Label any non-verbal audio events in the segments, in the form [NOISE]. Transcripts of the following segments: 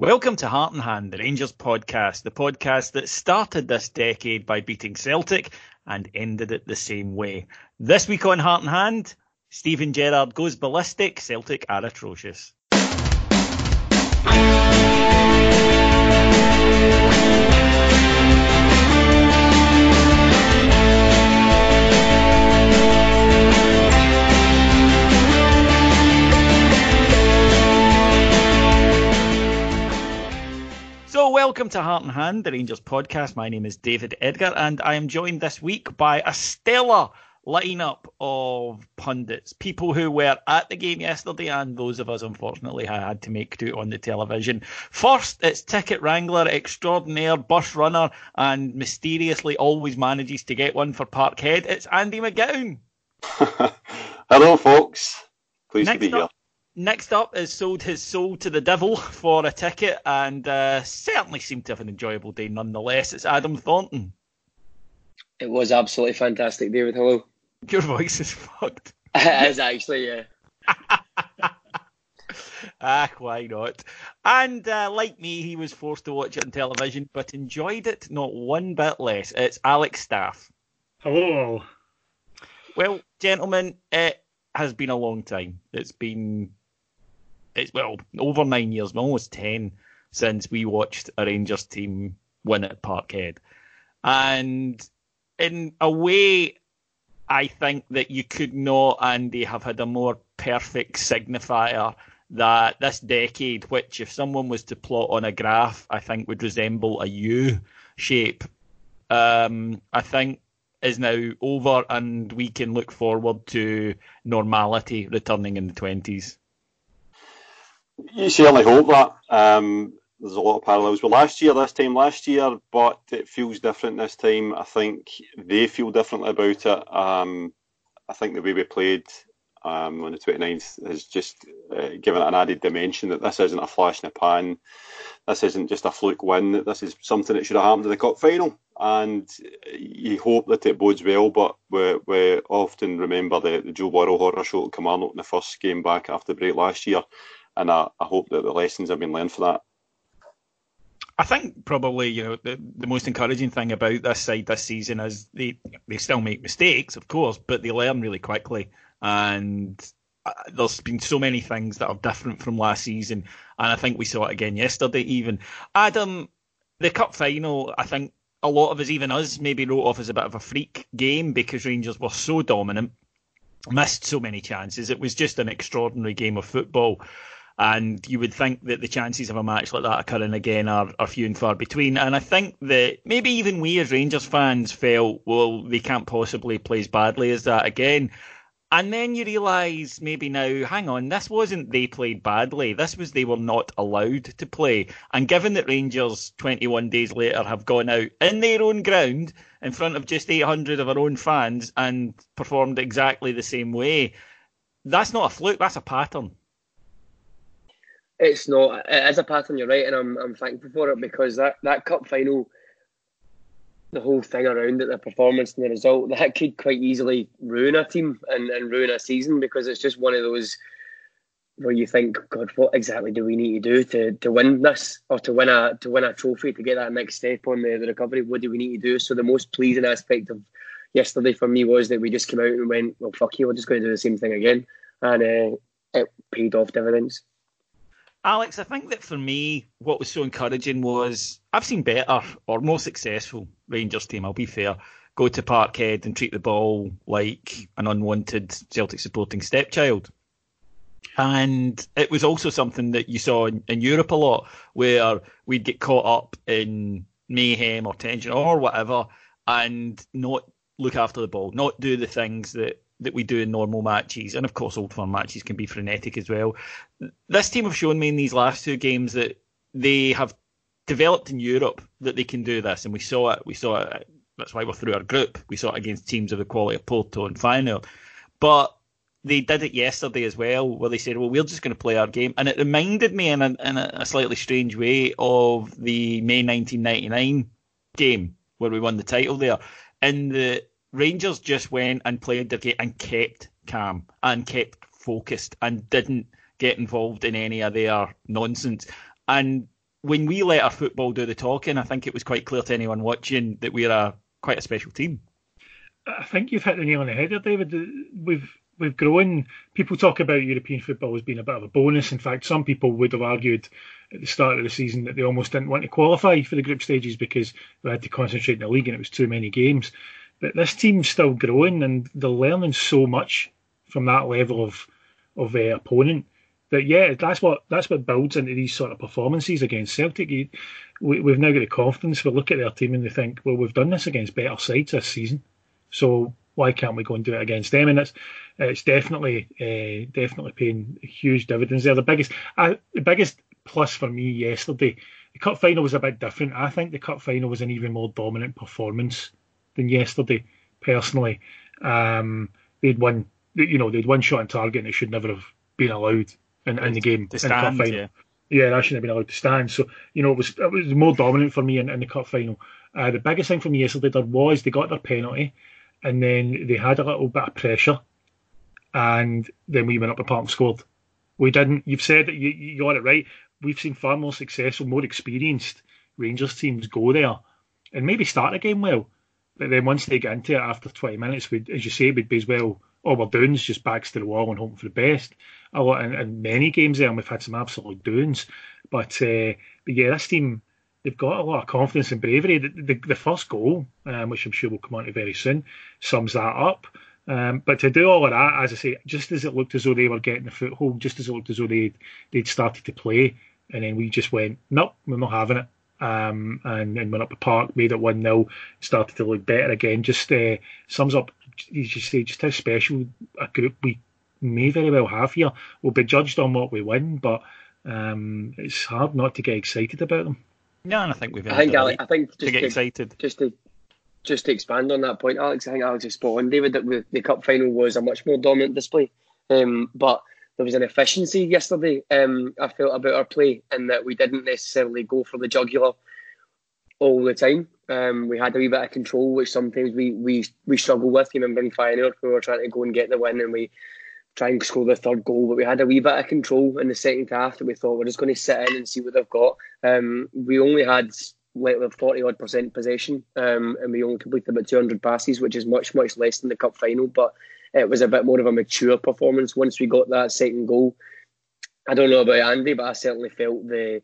Welcome to Heart and Hand, the Rangers podcast, the podcast that started this decade by beating Celtic and ended it the same way. This week on Heart and Hand, Steven Gerrard goes ballistic, Celtic are atrocious. Welcome to Heart and Hand, the Rangers podcast. My name is David Edgar, and I am joined this week by a stellar lineup of pundits, people who were at the game yesterday, and those of us, unfortunately, had to make do on the television. First, it's ticket wrangler extraordinaire, bus runner, and mysteriously always manages to get one for Parkhead. It's Andy McGowan. [LAUGHS] Hello, folks. Pleased Next to be up, here. Next up is sold his soul to the devil [LAUGHS] for a ticket and uh, certainly seemed to have an enjoyable day nonetheless. It's Adam Thornton. It was absolutely fantastic, David. Hello. [LAUGHS] Your voice is fucked. [LAUGHS] it is actually, yeah. ah, why not? And uh, like me, he was forced to watch it on television, but enjoyed it not one bit less. It's Alex Staff. Hello. Well, gentlemen, it has been a long time. It's been it's well over nine years, almost ten, since we watched a Rangers team win at Parkhead, and in a way, I think that you could not, Andy, have had a more perfect signifier that this decade, which if someone was to plot on a graph, I think would resemble a U shape. Um, I think is now over, and we can look forward to normality returning in the twenties. You certainly hope that. Um, there's a lot of parallels with last year, this time last year, but it feels different this time. I think they feel differently about it. Um, I think the way we played um, on the 29th has just uh, given it an added dimension that this isn't a flash in the pan. This isn't just a fluke win. That this is something that should have happened in the cup final. And you hope that it bodes well, but we, we often remember the, the Joe Worrall horror show at Kilmarnock in the first game back after the break last year. And I, I hope that the lessons have been learned for that. I think probably you know the, the most encouraging thing about this side this season is they they still make mistakes, of course, but they learn really quickly. And uh, there's been so many things that are different from last season, and I think we saw it again yesterday. Even Adam, the cup final, I think a lot of us, even us, maybe wrote off as a bit of a freak game because Rangers were so dominant, missed so many chances. It was just an extraordinary game of football. And you would think that the chances of a match like that occurring again are, are few and far between. And I think that maybe even we as Rangers fans felt, well, they can't possibly play as badly as that again. And then you realise maybe now, hang on, this wasn't they played badly. This was they were not allowed to play. And given that Rangers 21 days later have gone out in their own ground in front of just 800 of our own fans and performed exactly the same way, that's not a fluke, that's a pattern. It's not. It is a pattern. You're right, and I'm I'm thankful for it because that that cup final, the whole thing around it, the performance and the result, that could quite easily ruin a team and, and ruin a season because it's just one of those where you think, God, what exactly do we need to do to, to win this or to win a to win a trophy to get that next step on the, the recovery? What do we need to do? So the most pleasing aspect of yesterday for me was that we just came out and went, well, fuck you, we're just going to do the same thing again, and uh, it paid off dividends. Alex, I think that for me, what was so encouraging was I've seen better or more successful Rangers team. I'll be fair. Go to Parkhead and treat the ball like an unwanted Celtic supporting stepchild. And it was also something that you saw in, in Europe a lot, where we'd get caught up in mayhem or tension or whatever, and not look after the ball, not do the things that that we do in normal matches, and of course, old firm matches can be frenetic as well. This team have shown me in these last two games that they have developed in Europe that they can do this, and we saw it. We saw it. That's why we're through our group. We saw it against teams of the quality of Porto and Feyenoord, but they did it yesterday as well, where they said, "Well, we're just going to play our game," and it reminded me in a, in a slightly strange way of the May 1999 game where we won the title there. In the Rangers just went and played their game and kept calm and kept focused and didn't get involved in any of their nonsense. And when we let our football do the talking, I think it was quite clear to anyone watching that we're a quite a special team. I think you've hit the nail on the head there, David. We've we've grown. People talk about European football as being a bit of a bonus. In fact, some people would have argued at the start of the season that they almost didn't want to qualify for the group stages because they had to concentrate in the league and it was too many games. But this team's still growing and they're learning so much from that level of of uh, opponent that yeah, that's what that's what builds into these sort of performances against Celtic. You, we, have now got the confidence. We look at their team and they think, well, we've done this against better sides this season, so why can't we go and do it against them? And it's it's definitely uh, definitely paying huge dividends there. The biggest uh, the biggest plus for me yesterday, the cup final was a bit different. I think the cup final was an even more dominant performance than yesterday. Personally, um, they'd won. You know, they'd one shot on target, and it should never have been allowed in, in the game to stand. In yeah. yeah, that shouldn't have been allowed to stand. So you know, it was it was more dominant for me in, in the cup final. Uh, the biggest thing for me yesterday there was they got their penalty, and then they had a little bit of pressure, and then we went up the park and scored. We didn't. You've said that you, you got it right. We've seen far more successful, more experienced Rangers teams go there and maybe start a game well, but then once they get into it after 20 minutes, we, as you say, we'd be as well, all we're doing is just backs to the wall and hoping for the best. A lot in, in many games there, and we've had some absolute doings. But, uh, but yeah, this team, they've got a lot of confidence and bravery. The, the, the first goal, um, which I'm sure will come on to very soon, sums that up. Um, but to do all of that, as I say, just as it looked as though they were getting the foothold, just as it looked as though they'd, they'd started to play, and then we just went, nope, we're not having it um, and, and went up the park, made it 1 0, started to look better again. Just uh, sums up, as you just say, just how special a group we may very well have here. We'll be judged on what we win, but um, it's hard not to get excited about them. Yeah, and I think we've. I think, Alex, I think to get to, excited. Just to just to expand on that point, Alex, I think Alex is spot on, David. That the cup final was a much more dominant display, um, but there was an efficiency yesterday. Um, I felt about our play, and that we didn't necessarily go for the jugular all the time. Um, we had a wee bit of control, which sometimes we we we struggle with. You remember in Feyenoord, we were trying to go and get the win, and we try and score the third goal, but we had a wee bit of control in the second half that we thought we're just going to sit in and see what they've got. Um, we only had like 40 odd percent possession, um, and we only completed about 200 passes, which is much much less than the cup final, but it was a bit more of a mature performance once we got that second goal. I don't know about Andy, but I certainly felt the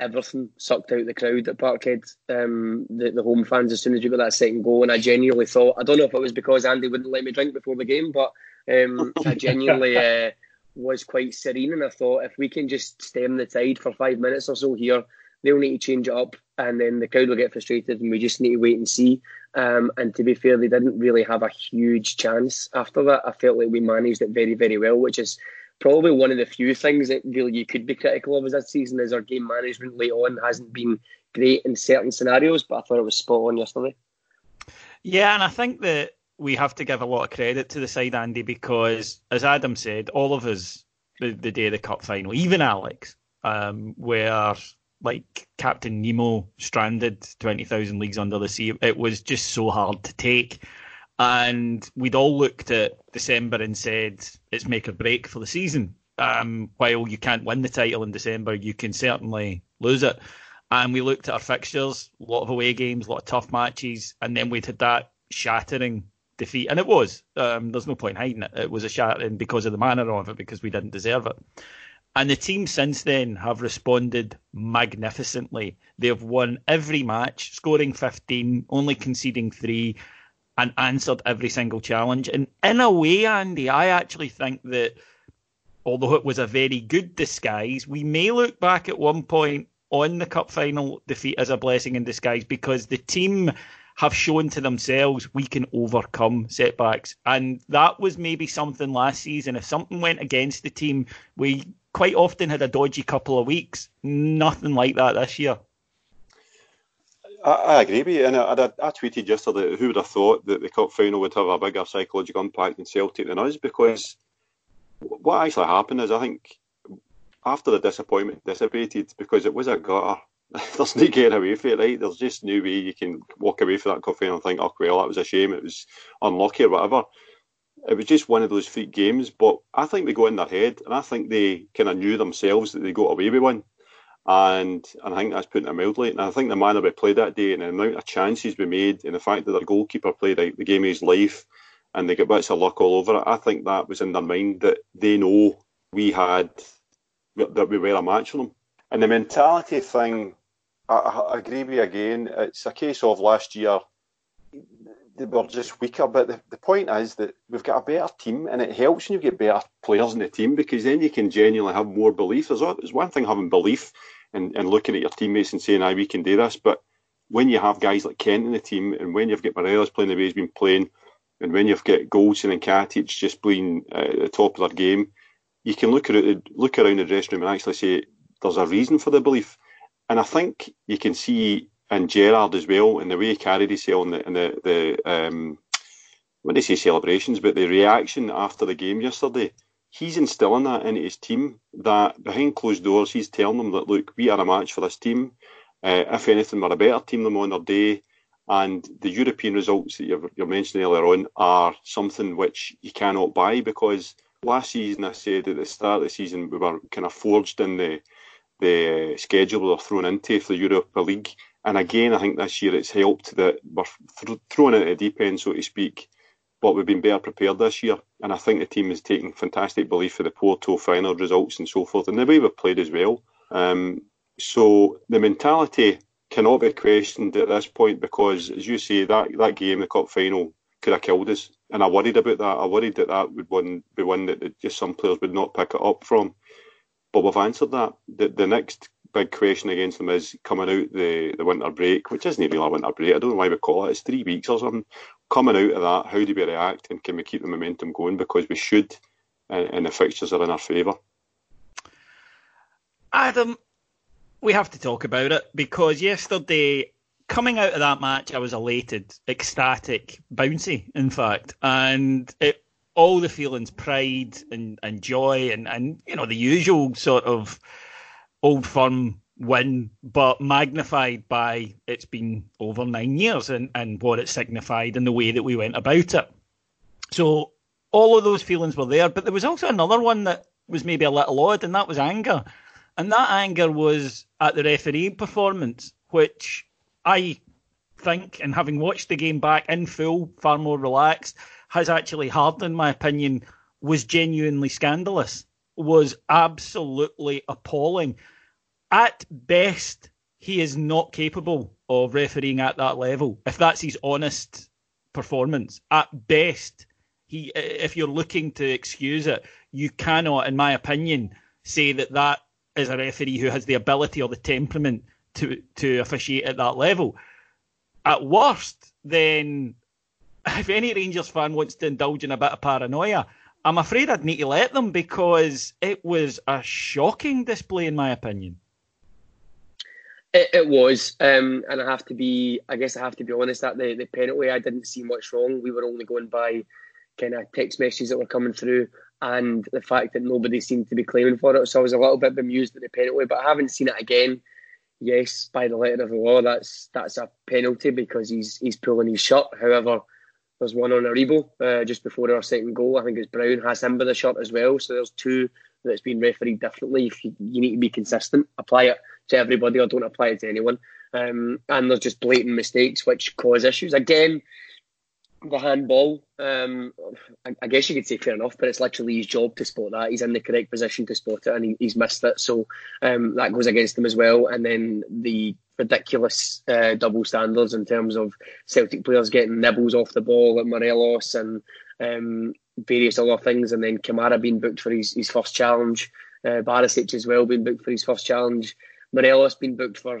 everything sucked out the crowd at Parkhead, um, the, the home fans, as soon as we got that second goal. And I genuinely thought, I don't know if it was because Andy wouldn't let me drink before the game, but um, I [LAUGHS] genuinely uh, was quite serene. And I thought, if we can just stem the tide for five minutes or so here, they'll need to change it up, and then the crowd will get frustrated, and we just need to wait and see. Um, and to be fair, they didn't really have a huge chance after that. I felt like we managed it very, very well, which is probably one of the few things that really you could be critical of as that season is our game management late on hasn't been great in certain scenarios, but I thought it was spot on yesterday. Yeah, and I think that we have to give a lot of credit to the side, Andy, because as Adam said, all of us the, the day of the cup final, even Alex, um, where like Captain Nemo stranded 20,000 leagues under the sea. It was just so hard to take. And we'd all looked at December and said, it's make or break for the season. Um, while you can't win the title in December, you can certainly lose it. And we looked at our fixtures, a lot of away games, a lot of tough matches, and then we'd had that shattering defeat. And it was. Um, there's no point hiding it. It was a shattering because of the manner of it, because we didn't deserve it. And the team since then have responded magnificently. They've won every match, scoring 15, only conceding three, and answered every single challenge. And in a way, Andy, I actually think that although it was a very good disguise, we may look back at one point on the cup final defeat as a blessing in disguise because the team have shown to themselves we can overcome setbacks. And that was maybe something last season. If something went against the team, we quite often had a dodgy couple of weeks. Nothing like that this year. I, I agree with you, and I, I, I, tweeted yesterday. Who would have thought that the cup final would have a bigger psychological impact in Celtic than us? Because what actually happened is, I think after the disappointment dissipated, because it was a gutter. [LAUGHS] There's no getting away from it, right? There's just no way you can walk away from that coffee and think, "Oh well, that was a shame. It was unlucky or whatever." it was just one of those freak games. But I think they got in their head, and I think they kind of knew themselves that they got away with one. And, and I think that's putting it mildly. And I think the manner we played that day and the amount of chances we made and the fact that their goalkeeper played the, the game of his life and they got bits of luck all over it, I think that was in their mind that they know we had, that we were a match for them. And the mentality thing, I, I agree with you again. It's a case of last year they were just weaker. But the, the point is that we've got a better team, and it helps when you get better players in the team because then you can genuinely have more belief. There's, there's one thing having belief and, and looking at your teammates and saying, "I we can do this." But when you have guys like Kent in the team, and when you've got Morelos playing the way he's been playing, and when you've got Goldson and Katic just being uh, at the top of their game, you can look at look around the dressing room and actually say there's a reason for the belief. And I think you can see and Gerrard as well, and the way he carried himself in the, in the, the um, when they say celebrations, but the reaction after the game yesterday, he's instilling that into his team. That behind closed doors, he's telling them that look, we are a match for this team. Uh, if anything, we're a better team than on their day. And the European results that you're, you're mentioning earlier on are something which you cannot buy because last season I said at the start of the season we were kind of forged in the the schedule were thrown into for the Europa League and again, I think this year it's helped that we're th- thrown into the deep end, so to speak, but we've been better prepared this year. And I think the team is taking fantastic belief for the Porto final results and so forth, and the way we've played as well. Um, so the mentality cannot be questioned at this point because, as you say, that, that game, the cup final, could have killed us. And I worried about that. I worried that that would one, be one that just some players would not pick it up from. But we've answered that. The, the next big question against them is coming out the, the winter break, which isn't really a winter break. I don't know why we call it. It's three weeks or something. Coming out of that, how do we react and can we keep the momentum going? Because we should, and, and the fixtures are in our favour. Adam, we have to talk about it because yesterday, coming out of that match, I was elated, ecstatic, bouncy, in fact, and it all the feelings, pride and, and joy, and, and you know the usual sort of Old Firm win, but magnified by it's been over nine years and, and what it signified and the way that we went about it. So all of those feelings were there, but there was also another one that was maybe a little odd, and that was anger. And that anger was at the referee performance, which I think, and having watched the game back in full, far more relaxed, has actually hardened my opinion, was genuinely scandalous, was absolutely appalling at best, he is not capable of refereeing at that level. If that's his honest performance, at best, he. If you're looking to excuse it, you cannot, in my opinion, say that that is a referee who has the ability or the temperament to to officiate at that level. At worst, then, [LAUGHS] if any Rangers fan wants to indulge in a bit of paranoia, I'm afraid I'd need to let them because it was a shocking display, in my opinion. It, it was, um, and I have to be. I guess I have to be honest. That the the penalty, I didn't see much wrong. We were only going by kind of text messages that were coming through and the fact that nobody seemed to be claiming for it. So I was a little bit bemused at the penalty, but I haven't seen it again. Yes, by the letter of the law, that's that's a penalty because he's he's pulling his shirt. However, there's one on Aribo uh, just before our second goal. I think it's Brown has him by the shirt as well. So there's two that's been refereed differently. If you, you need to be consistent, apply it to everybody or don't apply it to anyone. Um, and there's just blatant mistakes which cause issues. Again, the handball, um, I, I, guess you could say fair enough, but it's literally his job to spot that. He's in the correct position to spot it and he, he's missed it. So um, that goes against him as well. And then the ridiculous uh, double standards in terms of Celtic players getting nibbles off the ball at Morelos and um, various other things. And then Kamara being booked for his, his first challenge, uh, Barisic as well being booked for his first challenge. Morelos being booked for,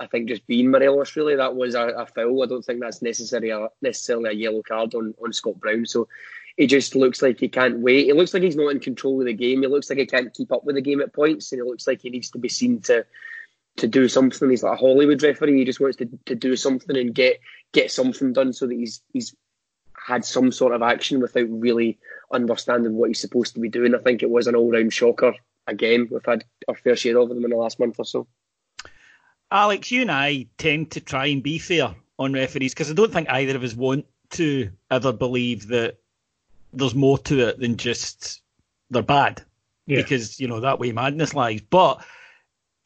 I think, just being Morelos. Really, that was a, a foul. I don't think that's necessarily a, necessarily a yellow card on, on Scott Brown. So he just looks like he can't wait. It looks like he's not in control of the game. He looks like he can't keep up with the game at points, and it looks like he needs to be seen to to do something. He's like a Hollywood referee. He just wants to, to do something and get get something done so that he's he's had some sort of action without really understanding what he's supposed to be doing. I think it was an all round shocker again, we've had our fair share of them in the last month or so. Alex, you and I tend to try and be fair on referees because I don't think either of us want to ever believe that there's more to it than just they're bad. Yeah. Because, you know, that way madness lies. But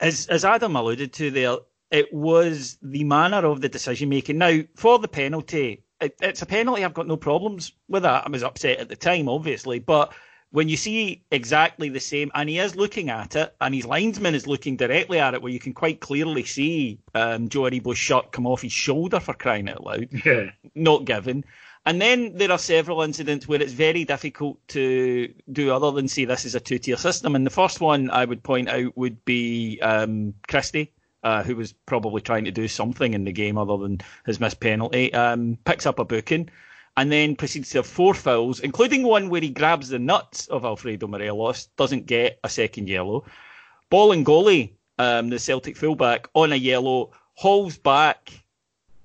as as Adam alluded to there, it was the manner of the decision making. Now, for the penalty, it, it's a penalty. I've got no problems with that. I was upset at the time, obviously, but when you see exactly the same, and he is looking at it, and his linesman is looking directly at it, where you can quite clearly see um, Joe Aribo's shirt come off his shoulder for crying out loud. Yeah. Not given. And then there are several incidents where it's very difficult to do other than see this as a two tier system. And the first one I would point out would be um, Christie. Uh, who was probably trying to do something in the game other than his missed penalty, um, picks up a booking and then proceeds to have four fouls, including one where he grabs the nuts of Alfredo Morelos, doesn't get a second yellow. Bolingoli, um, the Celtic fullback, on a yellow, hauls back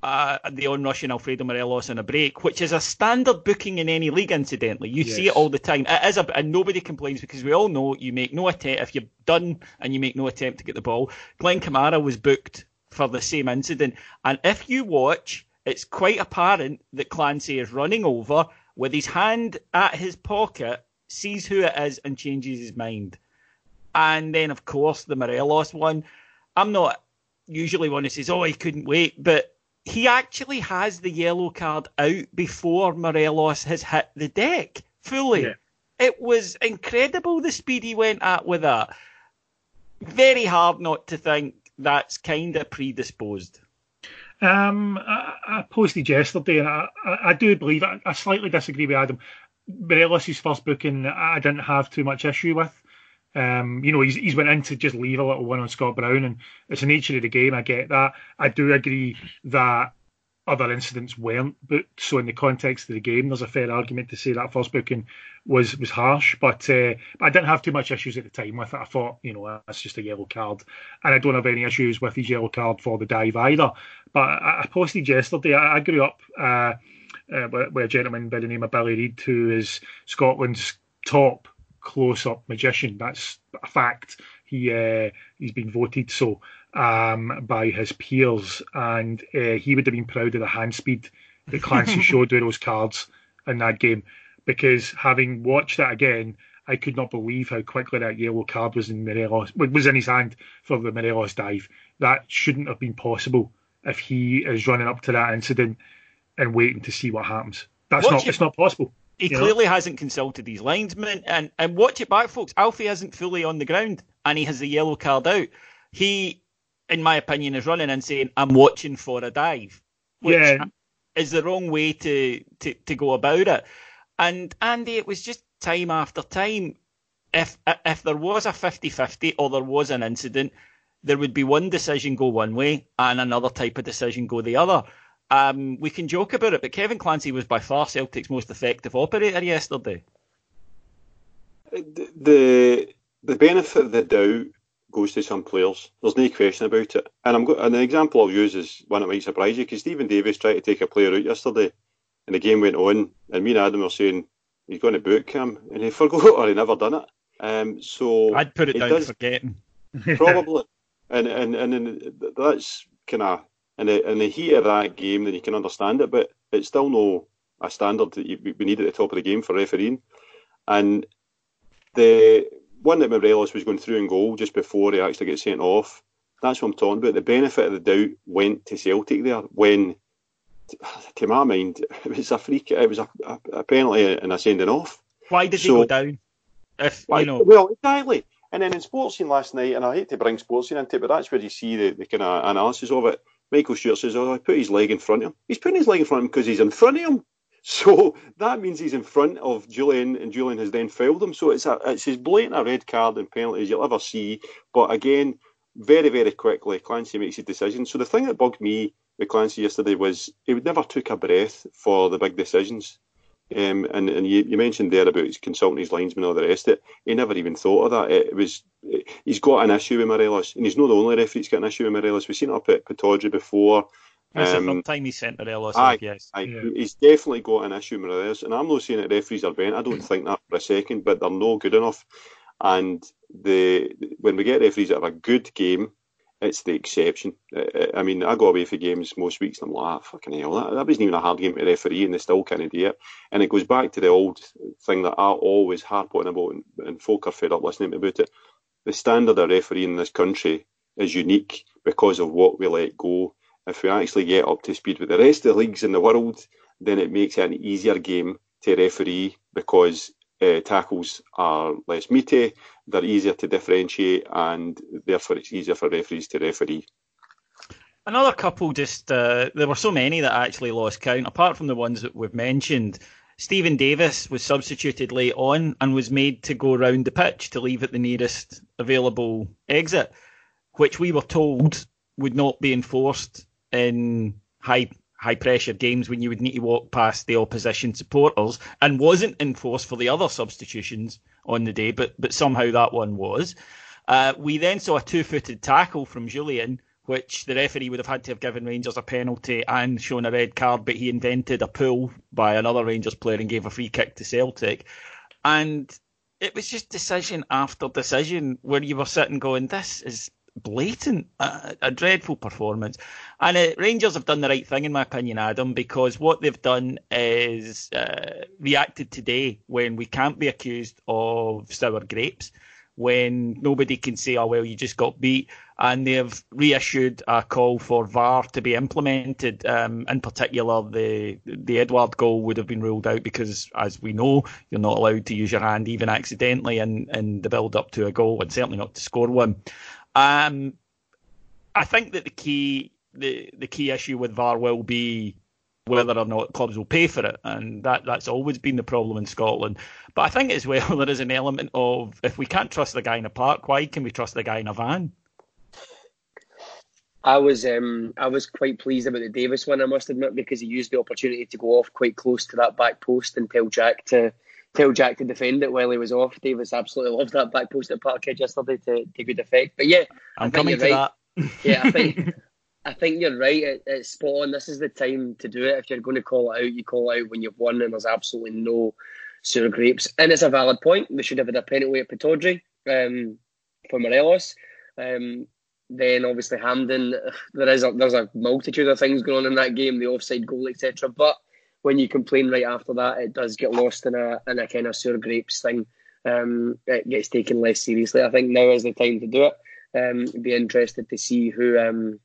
uh, the on-rushing Alfredo Morelos on a break, which is a standard booking in any league, incidentally. You yes. see it all the time. It is a, and nobody complains because we all know you make no attempt, if you're done and you make no attempt to get the ball. Glenn Kamara was booked for the same incident. And if you watch it's quite apparent that Clancy is running over with his hand at his pocket, sees who it is, and changes his mind. And then, of course, the Morelos one. I'm not usually one who says, oh, he couldn't wait, but he actually has the yellow card out before Morelos has hit the deck fully. Yeah. It was incredible the speed he went at with that. Very hard not to think that's kind of predisposed. Um, I, I, posted yesterday, and I, I, I do believe I, I, slightly disagree with Adam. Morelos' first booking, I didn't have too much issue with. Um, you know, he's, he's went in to just leave a little one on Scott Brown, and it's the nature of the game. I get that. I do agree that other incidents weren't booked. So in the context of the game, there's a fair argument to say that first booking was was harsh. But, uh, I didn't have too much issues at the time with it. I thought, you know, that's just a yellow card, and I don't have any issues with his yellow card for the dive either. But I, I posted yesterday. I, I grew up uh, uh, with a gentleman by the name of Billy Reid, who is Scotland's top close-up magician. That's a fact. He uh, he's been voted so um, by his peers, and uh, he would have been proud of the hand speed that Clancy [LAUGHS] showed with those cards in that game. Because having watched that again, I could not believe how quickly that yellow card was in Morelos was in his hand for the Morelos dive. That shouldn't have been possible if he is running up to that incident and waiting to see what happens. That's watch not it. it's not possible. He clearly know? hasn't consulted his linesman and, and watch it back, folks. Alfie isn't fully on the ground and he has the yellow card out. He in my opinion, is running and saying, I'm watching for a dive. Which yeah. is the wrong way to, to, to go about it. And Andy, it was just time after time. If if there was a 50-50 or there was an incident, there would be one decision go one way and another type of decision go the other. Um, we can joke about it, but Kevin Clancy was by far Celtic's most effective operator yesterday. The the benefit of the doubt goes to some players. There's no question about it. And I'm go- and an example I'll use is one that might surprise you because Steven Davis tried to take a player out yesterday, and the game went on, and me and Adam were saying he's going to book him, and he [LAUGHS] forgot or he never done it. Um, so I'd put it down does, forgetting. [LAUGHS] Probably, and and and, that's kind of in the in the heat of that game, then you can understand it, but it's still no a standard that you, we need at the top of the game for refereeing. And the one that Morelos was going through in goal just before he actually gets sent off, that's what I'm talking about. The benefit of the doubt went to Celtic there when, [SIGHS] to my mind, it was a freak. It was a, a, a penalty and a sending off. Why did so, he go down? If why, you know, well, exactly. And then in Sportscene last night, and I hate to bring Sportscene into it, but that's where you see the, the kind of analysis of it. Michael Stewart says, "Oh, I put his leg in front of him. He's putting his leg in front of him because he's in front of him. [LAUGHS] So that means he's in front of Jullien, and Jullien has then fouled him. So it's a, it's as blatant a red card and penalty as you'll ever see. But again, very very quickly, Clancy makes his decision. So the thing that bugged me with Clancy yesterday was he never took a breath for the big decisions. Um, and and you, you, mentioned there about his consulting his linesmen and all the rest of it. He never even thought of that. It, it was it, he's got an issue with Morelos, and he's not the only referee that's got an issue with Morelos. We've seen it up at Pittodrie before. Um, the third time he sent Morelos aye, yes. Aye, yeah. He's definitely got an issue with Morelos, and I'm not saying that referees are bent. I don't think that for a second, but they're no good enough. And the when we get referees that have a good game, it's the exception. Uh, uh, I mean, I go away for games most weeks and I'm like, oh, fucking hell, that, that wasn't even a hard game to referee and they still can't do it. And it goes back to the old thing that I always harp on about, and, and folk are fed up listening about it. The standard of refereeing in this country is unique because of what we let go. If we actually get up to speed with the rest of the leagues in the world, then it makes it an easier game to referee because uh, tackles are less meaty, they're easier to differentiate, and therefore it's easier for referees to referee. Another couple just, uh, there were so many that actually lost count, apart from the ones that we've mentioned. Steven Davis was substituted late on and was made to go round the pitch to leave at the nearest available exit, which we were told would not be enforced in high high pressure games when you would need to walk past the opposition supporters and wasn't enforced for the other substitutions on the day, but but somehow that one was. Uh, we then saw a two footed tackle from Jullien, which the referee would have had to have given Rangers a penalty and shown a red card, but he invented a pull by another Rangers player and gave a free kick to Celtic. And it was just decision after decision where you were sitting going, this is blatant, a, a dreadful performance. And uh, Rangers have done the right thing, in my opinion, Adam, because what they've done is uh, reacted today when we can't be accused of sour grapes, when nobody can say, oh, well, you just got beat. And they've reissued a call for VAR to be implemented. Um, in particular, the the Edouard goal would have been ruled out because, as we know, you're not allowed to use your hand even accidentally in, in the build up to a goal, and certainly not to score one. Um, I think that the key the the key issue with VAR will be whether or not clubs will pay for it, and that that's always been the problem in Scotland. But I think as well [LAUGHS] there is an element of if we can't trust the guy in a park, why can we trust the guy in a van? I was um, I was quite pleased about the Davis one, I must admit, because he used the opportunity to go off quite close to that back post and tell Jack to tell Jack to defend it while he was off. Davis absolutely loved that back post at Parkhead yesterday to, to good effect. But yeah, I'm coming to right. that. yeah, I think [LAUGHS] I think you're right. It, it's spot on. This is the time to do it. If you're going to call it out, you call it out when you've won and there's absolutely no sour grapes. And it's a valid point. We should have had a penalty at Pittodrie um, for Morelos. Um, then obviously Hampden, there is a, there's a multitude of things going on in that game, the offside goal, etc. But when you complain right after that, it does get lost in a in a kind of sour grapes thing. Um, it gets taken less seriously. I think now is the time to do it. Um, be interested to see who um,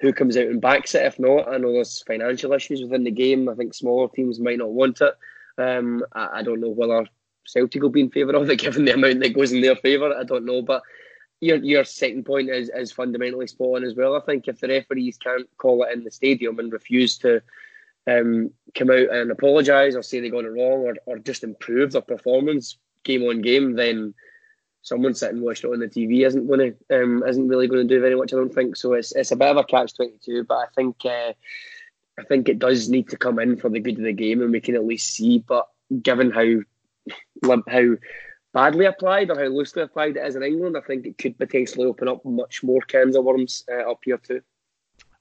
who comes out and backs it. If not, I know there's financial issues within the game. I think smaller teams might not want it. Um, I, I, don't know whether Celtic will be in favour of it, [LAUGHS] given the amount that goes in their favour. I don't know, but your your second point is is fundamentally spot on as well. I think if the referees can't call it in the stadium and refuse to um, come out and apologise or say they got it wrong or, or just improve their performance game on game, then someone sitting watching it on the TV isn't going to um, isn't really going to do very much. I don't think so. It's it's a bit of a catch twenty two, but I think uh, I think it does need to come in for the good of the game, and we can at least see. But given how how badly applied or how loosely applied it is in England, I think it could potentially open up much more cans of worms uh, up here too.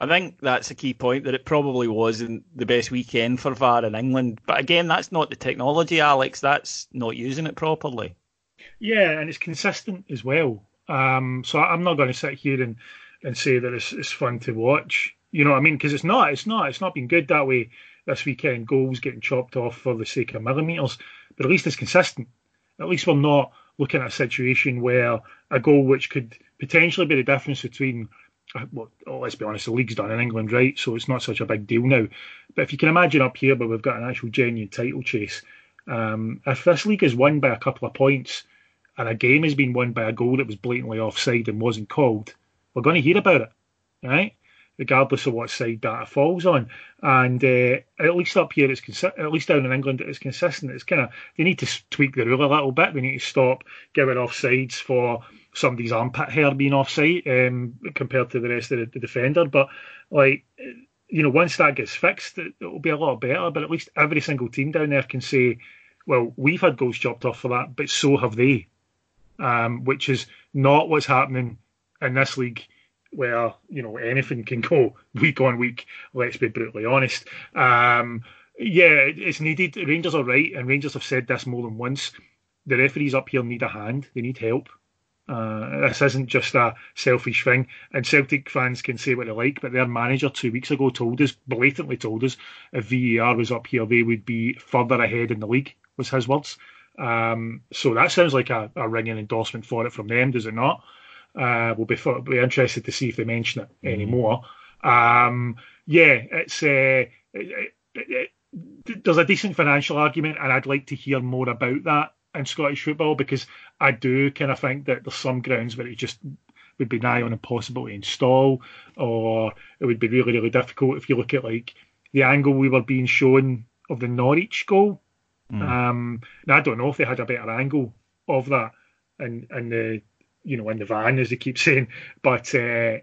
I think that's a key point that it probably wasn't the best weekend for VAR in England. But again, that's not the technology, Alex. That's not using it properly. Yeah, and it's consistent as well. Um, so I'm not going to sit here and, and say that it's, it's fun to watch. You know what I mean? Because it's not. It's not. It's not been good that way this weekend. Goals getting chopped off for the sake of millimetres, but at least it's consistent. At least we're not looking at a situation where a goal which could potentially be the difference between well, oh, let's be honest, the league's done in England, right? So it's not such a big deal now. But if you can imagine up here, where we've got an actual genuine title chase, um, if this league is won by a couple of points and a game has been won by a goal that was blatantly offside and wasn't called, we're going to hear about it, right? Regardless of what side that falls on, and uh, at least up here, it's consi- at least down in England, it's consistent. It's kind of they need to tweak the rule a little bit. They need to stop giving offsides for somebody's armpit hair being offside um, compared to the rest of the, defender. But like, you know, once that gets fixed, it, will be a lot better. But at least every single team down there can say, well, we've had goals chopped off for that, but so have they. Um, which is not what's happening in this league where you know anything can go [LAUGHS] week on week. Let's be brutally honest. Um, yeah, it's needed. Rangers are right, and Rangers have said this more than once. The referees up here need a hand. They need help. Uh, this isn't just a selfish thing. And Celtic fans can say what they like, but their manager two weeks ago told us, blatantly told us, if VAR was up here, they would be further ahead in the league, was his words. Um, so that sounds like a, a, ringing endorsement for it from them, does it not? Uh, we'll be, be interested to see if they mention it mm. anymore. Um, yeah, it's uh, it, it, it, there's a decent financial argument, and I'd like to hear more about that in Scottish football because I do kind of think that there's some grounds where it just would be nigh on impossible to install, or it would be really, really difficult if you look at like the angle we were being shown of the Norwich goal. Mm. Um, now I don't know if they had a better angle of that and and the you know in the van as they keep [LAUGHS] saying, but uh,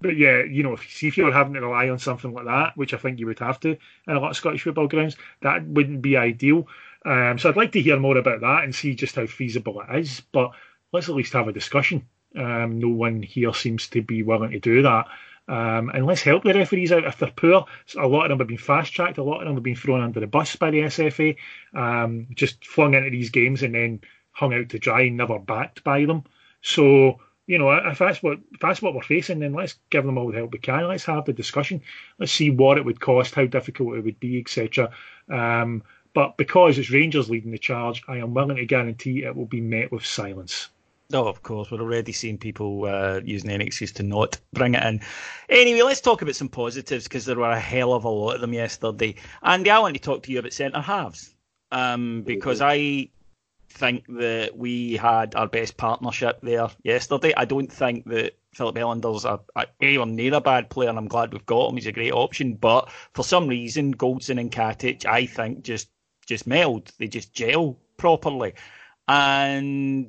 but yeah, you know, if, see if you're having to rely on something like that, which I think you would have to in a lot of Scottish football grounds, that wouldn't be ideal. Um, so I'd like to hear more about that and see just how feasible it is. But let's at least have a discussion. Um, no one here seems to be willing to do that. Um, and let's help the referees out if they're poor. A lot of them have been fast tracked. A lot of them have been thrown under the bus by the SFA, um, just flung into these games and then hung out to dry and never backed by them. So you know, if that's what if that's what we're facing, then let's give them all the help we can. Let's have the discussion. Let's see what it would cost, how difficult it would be, etc. Um, but because it's Rangers leading the charge, I am willing to guarantee it will be met with silence. Oh, of course. We're already seeing people uh, using any excuse to not bring it in. Anyway, let's talk about some positives because there were a hell of a lot of them yesterday. Andy, I want to talk to you about centre halves um, because I think that we had our best partnership there yesterday. I don't think that Filip Helander's a, a, anywhere near a bad player, and I'm glad we've got him. He's a great option. But for some reason, Goldson and Katic, I think, just just meld. They just gel properly. And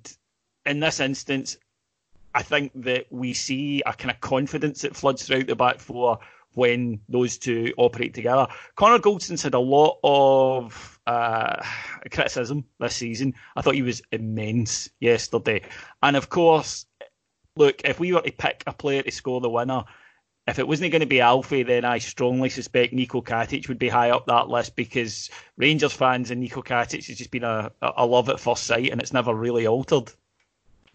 in this instance, I think that we see a kind of confidence that floods throughout the back four when those two operate together. Connor Goldson's had a lot of uh, criticism this season. I thought he was immense yesterday. And of course, look, if we were to pick a player to score the winner, if it wasn't going to be Alfie, then I strongly suspect Nico Katic would be high up that list because Rangers fans and Nico Katic has just been a, a love at first sight and it's never really altered.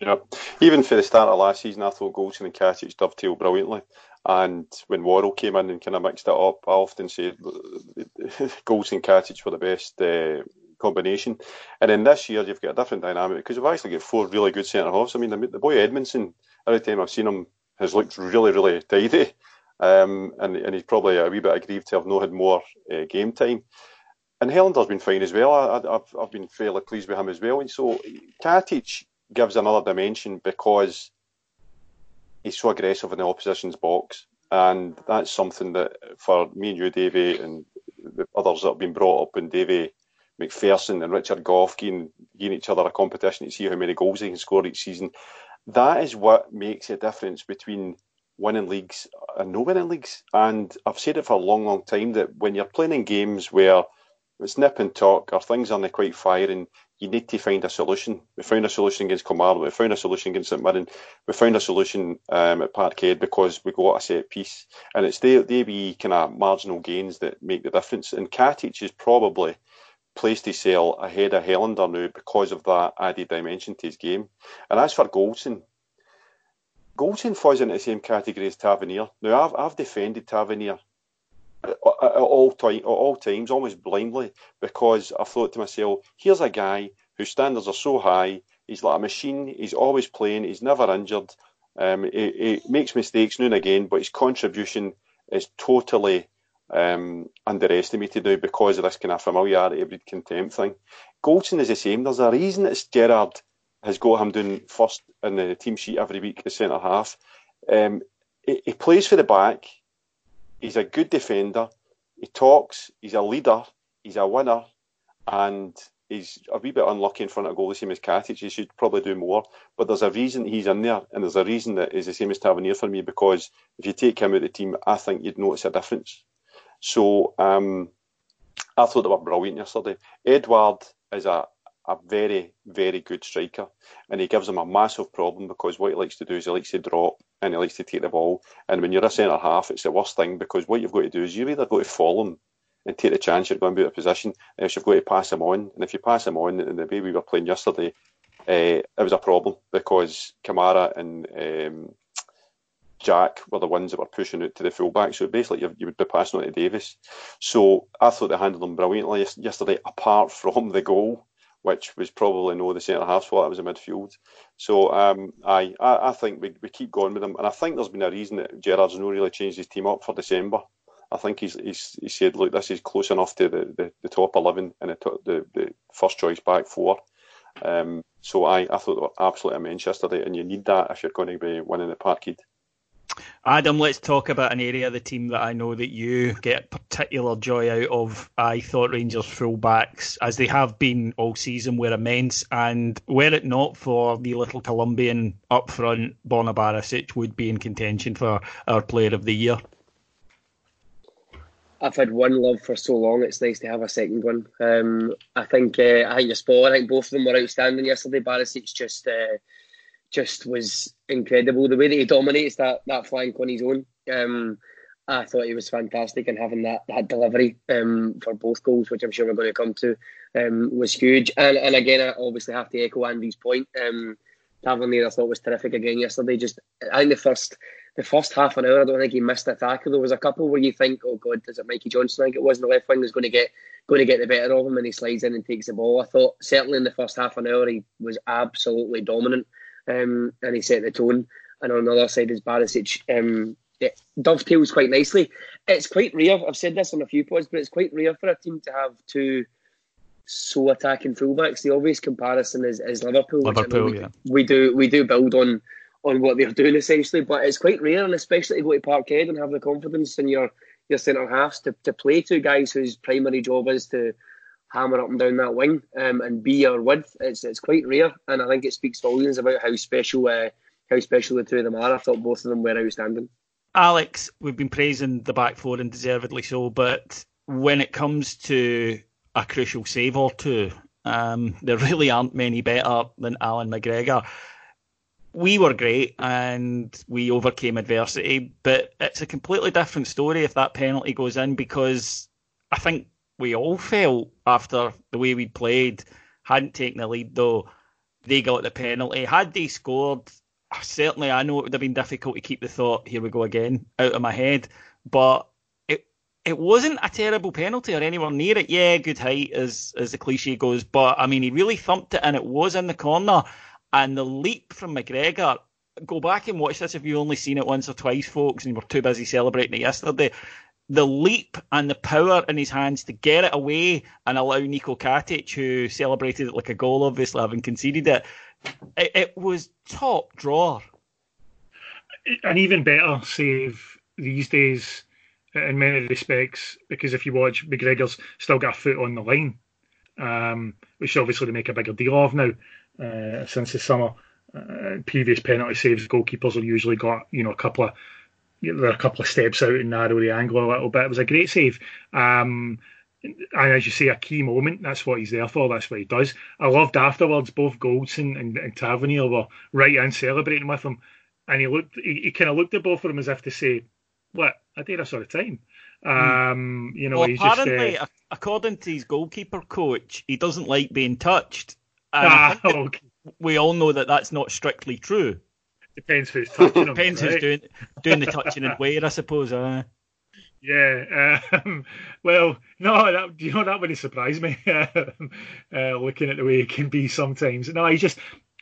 Yeah, even for the start of last season, I thought Goldson and Katic dovetailed brilliantly. And when Worrall came in and kind of mixed it up, I often say [LAUGHS] Goldson and Katic were the best uh, combination. And then this year, you've got a different dynamic because you've actually got four really good centre halves. I mean, the, the boy Edmundson, every time I've seen him has looked really, really tidy. [LAUGHS] Um, and, and he's probably a wee bit aggrieved to have not had more uh, game time. And Helander's been fine as well. I, have I've been fairly pleased with him as well. And so Katic gives another dimension because he's so aggressive in the opposition's box. And that's something that for me and you, Davy, and the others that have been brought up, and Davy McPherson and Richard Gough giving, giving each other a competition to see how many goals they can score each season that is what makes a difference between winning leagues and no winning leagues. And I've said it for a long, long time that when you're playing in games where it's nip and talk or things aren't quite firing, you need to find a solution. We found a solution against Kilmarnock. We found a solution against St Mirren. We found a solution um, at Parkhead because we got a set piece, and it's the the kind of marginal gains that make the difference. And Katic is probably placed sell ahead of Helander now because of that added dimension to his game. And as for Goldson, Goldson falls into the same category as Tavernier. Now I've I've defended Tavernier at, all time, at all times, almost blindly, because I thought to myself, here's a guy whose standards are so high. He's like a machine. He's always playing. He's never injured. Um, he, he, makes mistakes now and again, but his contribution is totally um, underestimated now because of this kind of familiarity with contempt thing. Goldson is the same. There's a reason that Gerrard has got him doing first in the team sheet every week, the centre half. Um, he, he plays for the back. He's a good defender. He talks. He's a leader. He's a winner, and he's a wee bit unlucky in front of goal, the same as Katic. He should probably do more. But there's a reason he's in there, and there's a reason that is the same as Tavernier for me because if you take him out of the team, I think you'd notice a difference. So um, I thought they were brilliant yesterday. Edouard is a a very, very good striker, and he gives them a massive problem because what he likes to do is he likes to drop and he likes to take the ball. And when you're a centre half, it's the worst thing because what you've got to do is you've either got to follow him and take the chance you're going to be out of position, and you've got to pass him on. And if you pass him on, in the way we were playing yesterday, uh, it was a problem because Kamara and um, Jack were the ones that were pushing it to the fullback. So basically, you, you would be passing on to Davis. So I thought they handled them brilliantly yesterday, apart [LAUGHS] from the goal which was probably no the centre half spot. It was a midfield. So um, I, I, I think we, we keep going with him, and I think there's been a reason that Gerrard's not really changed his team up for December. I think he's, he's he said, look, this is close enough to the, the, the top eleven and the, the, the first choice back four. Um, so I, I thought they were absolutely immense yesterday, and you need that if you're going to be winning the Parkhead. Adam, let's talk about an area of the team that I know that you get particular joy out of. I thought Rangers fullbacks, as they have been all season, were immense. And were it not for the little Colombian up front, Borna Barisic would be in contention for our Player of the Year. I've had one love for so long. It's nice to have a second one. Um, I think uh, I think you're spot. I think both of them were outstanding yesterday. Barisic just. Uh, just was incredible. The way that he dominates that that flank on his own, um, I thought he was fantastic, and having that that delivery um, for both goals, which I'm sure we're going to come to, um, was huge. And and again, I obviously have to echo Andy's point. Um, Tavernier, I thought was terrific again yesterday. Just I think the first the first half an hour, I don't think he missed a tackle. There was a couple where you think, oh god, is it Mikey Johnston? I think it was the left wing was going to get going to get the better of him, and he slides in and takes the ball. I thought certainly in the first half an hour he was absolutely dominant um, and he set the tone. And on the other side is Barisic. Um, it dovetails quite nicely. It's quite rare. I've said this on a few pods, but it's quite rare for a team to have two so attacking fullbacks. The obvious comparison is, is Liverpool. Liverpool, we, yeah. We do we do build on on what they're doing essentially, but it's quite rare, and especially to go to Parkhead and have the confidence in your your centre halves to, to play two guys whose primary job is to hammer up and down that wing um, and be your width. It's it's quite rare, and I think it speaks volumes about how special uh, how special the two of them are. I thought both of them were outstanding. Alex, we've been praising the back four and deservedly so, but when it comes to a crucial save or two, um, [LAUGHS] there really aren't many better than Alan McGregor. We were great and we overcame adversity, but it's a completely different story if that penalty goes in because I think we all felt after the way we played, hadn't taken the lead though, they got the penalty. Had they scored, certainly I know it would have been difficult to keep the thought, here we go again, out of my head. But it it wasn't a terrible penalty or anywhere near it. Yeah, good height as as the cliche goes, but I mean he really thumped it and it was in the corner. And the leap from McGregor, go back and watch this if you've only seen it once or twice, folks, and you were too busy celebrating it yesterday the leap and the power in his hands to get it away and allow Niko Katic, who celebrated it like a goal, obviously having conceded it, it, it was top drawer. An even better save these days in many respects because if you watch McGregor's still got a foot on the line, um, which obviously they make a bigger deal of now uh, since the summer. Uh, previous penalty saves, goalkeepers have usually got you know a couple of they're a couple of steps out and narrow the angle a little bit. It was a great save. Um, and as you say, a key moment. That's what he's there for. That's what he does. I loved afterwards. Both Goldson and, and Tavernier were right in celebrating with him, and he looked. He, he kind of looked at both of them as if to say, "What I did a sort of time." Hmm. Um, you know, well, he's apparently, just. Uh, according to his goalkeeper coach, he doesn't like being touched. Ah, [LAUGHS] okay. We all know that that's not strictly true. Depends who's touching [LAUGHS] him. Depends right? who's doing doing the touching and where, I suppose. Uh. Yeah, um, well, no, that you know that wouldn't surprise me. [LAUGHS] uh, looking at the way he can be sometimes. No, he just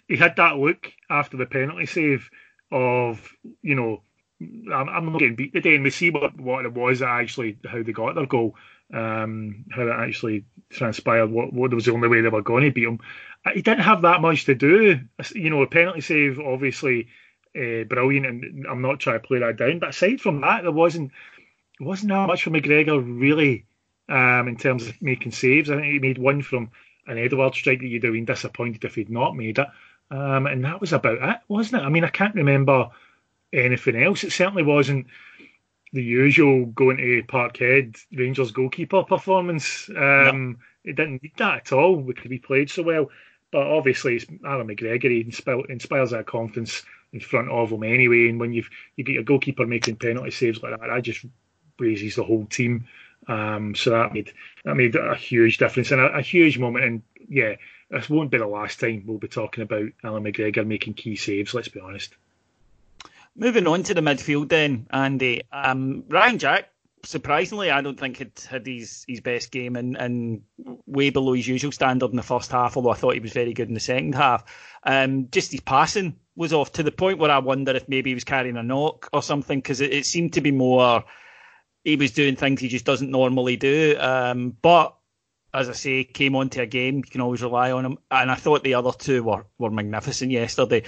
he had that look after the penalty save of you know I'm, I'm not getting beat today, and we see what what it was actually how they got their goal, um, how it actually transpired. What what was the only way they were going to beat him. Uh, he didn't have that much to do. You know, a penalty save obviously uh, brilliant, and I'm not trying to play that down. But aside from that, there wasn't wasn't that much for McGregor really um, in terms of making saves. I think he made one from an Edouard strike that you'd have been disappointed if he'd not made it. Um, and that was about it, wasn't it? I mean, I can't remember anything else. It certainly wasn't the usual going to Parkhead Rangers goalkeeper performance. Um, no. It didn't need that at all because he played so well. But obviously, it's Alan McGregor. He inspires, inspires that confidence in front of them anyway. And when you've you get your goalkeeper making penalty saves like that, that just raises the whole team. Um, so that made that made a huge difference and a, a, huge moment. And yeah, this won't be the last time we'll be talking about Alan McGregor making key saves. Let's be honest. Moving on to the midfield, then Andy um, Ryan Jack. Surprisingly, I don't think had had his, his best game and, and way below his usual standard in the first half. Although I thought he was very good in the second half. Um, just his passing was off to the point where I wonder if maybe he was carrying a knock or something because it, it seemed to be more he was doing things he just doesn't normally do. Um, but as I say, came onto a game, you can always rely on him. And I thought the other two were, were magnificent yesterday.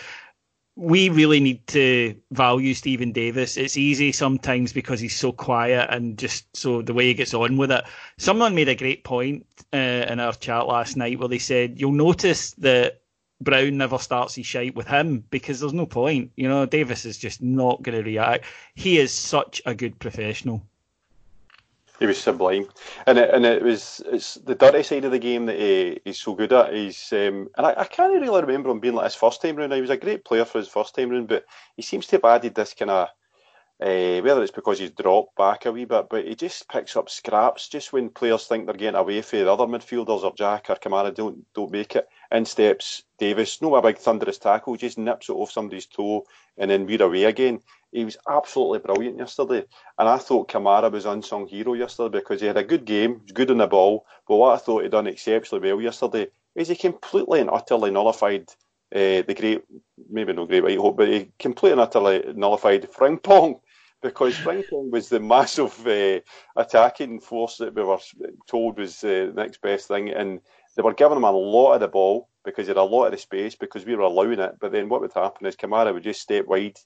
We really need to value Steven Davis. It's easy sometimes because he's so quiet and just so the way he gets on with it. Someone made a great point uh, in our chat last night where they said, You'll notice that Brown never starts his shite with him because there's no point. You know, Davis is just not going to react. He is such a good professional. He was sublime, and it, and it was it's the dirty side of the game that he, he's so good at. He's um, and I, I can't really remember him being like his first time round. He was a great player for his first time round, but he seems to have added this kind of uh, whether it's because he's dropped back a wee bit, but he just picks up scraps just when players think they're getting away from the other midfielders or Jack or Kamara don't don't make it. In steps Davis, no a big thunderous tackle, just nips it off somebody's toe and then we're away again. He was absolutely brilliant yesterday. And I thought Kamara was unsung hero yesterday because he had a good game, good on the ball. But what I thought he'd done exceptionally well yesterday is he completely and utterly nullified uh, the great, maybe no great but he completely and utterly nullified Frimpong because Frimpong was the [LAUGHS] massive uh, attacking force that we were told was uh, the next best thing. And they were giving him a lot of the ball because he had a lot of the space because we were allowing it. But then what would happen is Kamara would just step wide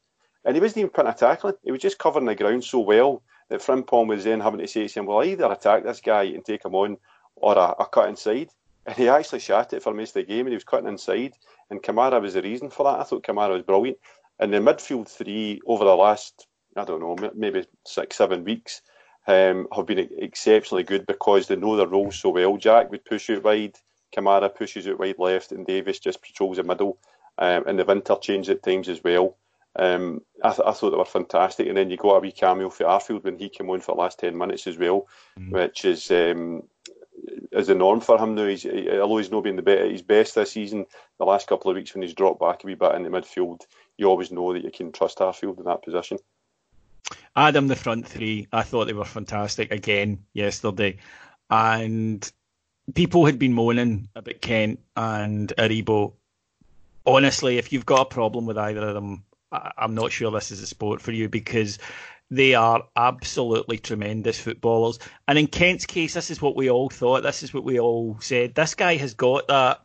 and he wasn't even putting a tackle He was just covering the ground so well that Frimpong was then having to say to him, well, either attack this guy and take him on or a cut inside. And he actually shot it for most of the game and he was cutting inside. And Kamara was the reason for that. I thought Kamara was brilliant. And the midfield three over the last, I don't know, maybe six, seven weeks um, have been exceptionally good because they know their roles so well. Jack would push out wide, Kamara pushes out wide left, and Davis just patrols the middle. Um, and they've interchanged at times as well. Um, I, th- I, thought they were fantastic, and then you got a wee cameo for Arfield when he came on for the last ten minutes as well, mm-hmm. which is um, is the norm for him now. He's although he's not been the best, his best this season. The last couple of weeks when he's dropped back a wee bit in the midfield, you always know that you can trust Arfield in that position. Adam, the front three, I thought they were fantastic again yesterday, and people had been moaning about Kent and Aribo. Honestly, if you've got a problem with either of them, I'm not sure this is a sport for you because they are absolutely tremendous footballers. And in Kent's case, this is what we all thought. This is what we all said. This guy has got that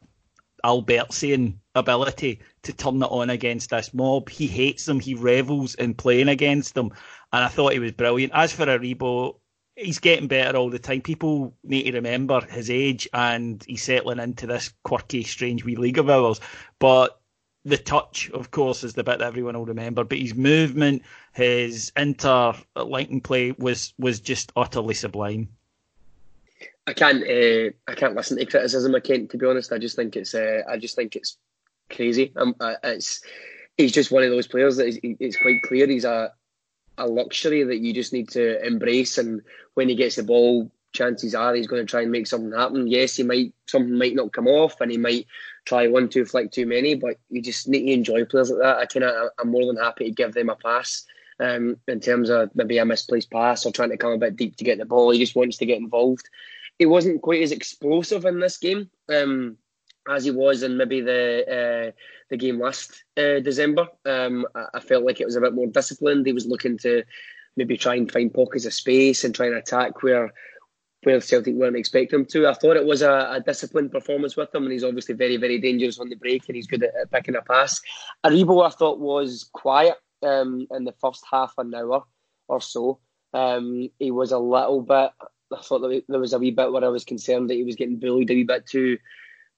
Albertzian ability to turn it on against this mob. He hates them. He revels in playing against them. And I thought he was brilliant. As for Aribo, he's getting better all the time. People need to remember his age and he's settling into this quirky, strange wee league of ours. But the touch, of course, is the bit that everyone will remember. But his movement, his interlinking play was was just utterly sublime. I can't. Uh, I can't listen to criticism I can't, To be honest, I just think it's. Uh, I just think it's crazy. Um, uh, it's. He's just one of those players that is, it's quite clear he's a a luxury that you just need to embrace. And when he gets the ball, chances are he's going to try and make something happen. Yes, he might something might not come off, and he might try one two flick too many. But you just need to enjoy players like that. I of I'm more than happy to give them a pass. Um, in terms of maybe a misplaced pass or trying to come a bit deep to get the ball, he just wants to get involved. He wasn't quite as explosive in this game um, as he was in maybe the uh, the game last uh, December. Um, I, I felt like it was a bit more disciplined. He was looking to maybe try and find pockets of space and try and attack where where Celtic weren't expecting him to. I thought it was a, a, disciplined performance with him, and he's obviously very, very dangerous on the break, and he's good at, at picking a pass. Aribo, I thought, was quiet um, in the first half an hour or so. Um, he was a little bit. I thought there was a wee bit where I was concerned that he was getting bullied a wee bit too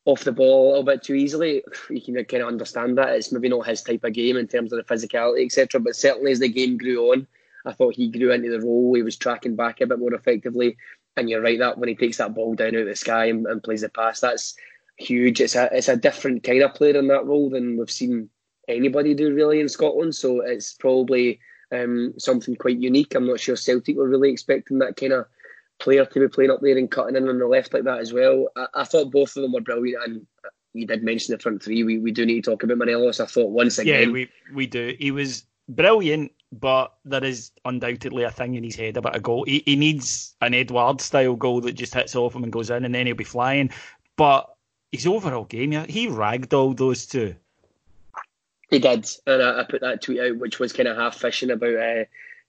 off the ball a little bit too easily. You can kind of understand that. It's maybe not his type of game in terms of the physicality, etc. But certainly as the game grew on, I thought he grew into the role. He was tracking back a bit more effectively. And you're right that when he takes that ball down out of the sky and, and plays the pass, that's huge. It's a it's a different kind of player in that role than we've seen anybody do really in Scotland. So it's probably um, something quite unique. I'm not sure Celtic were really expecting that kind of player to be playing up there and cutting in on the left like that as well. I, I thought both of them were brilliant, and you did mention the front three. We, we do need to talk about Morelos. I thought once again, yeah, we we do. He was brilliant but there is undoubtedly a thing in his head about a goal. He, he needs an Edouard style goal that just hits off him and goes in, and then he'll be flying. But his overall game, he ragged all those two. He did, and I, I, put that tweet out, which was kind of half fishing about uh,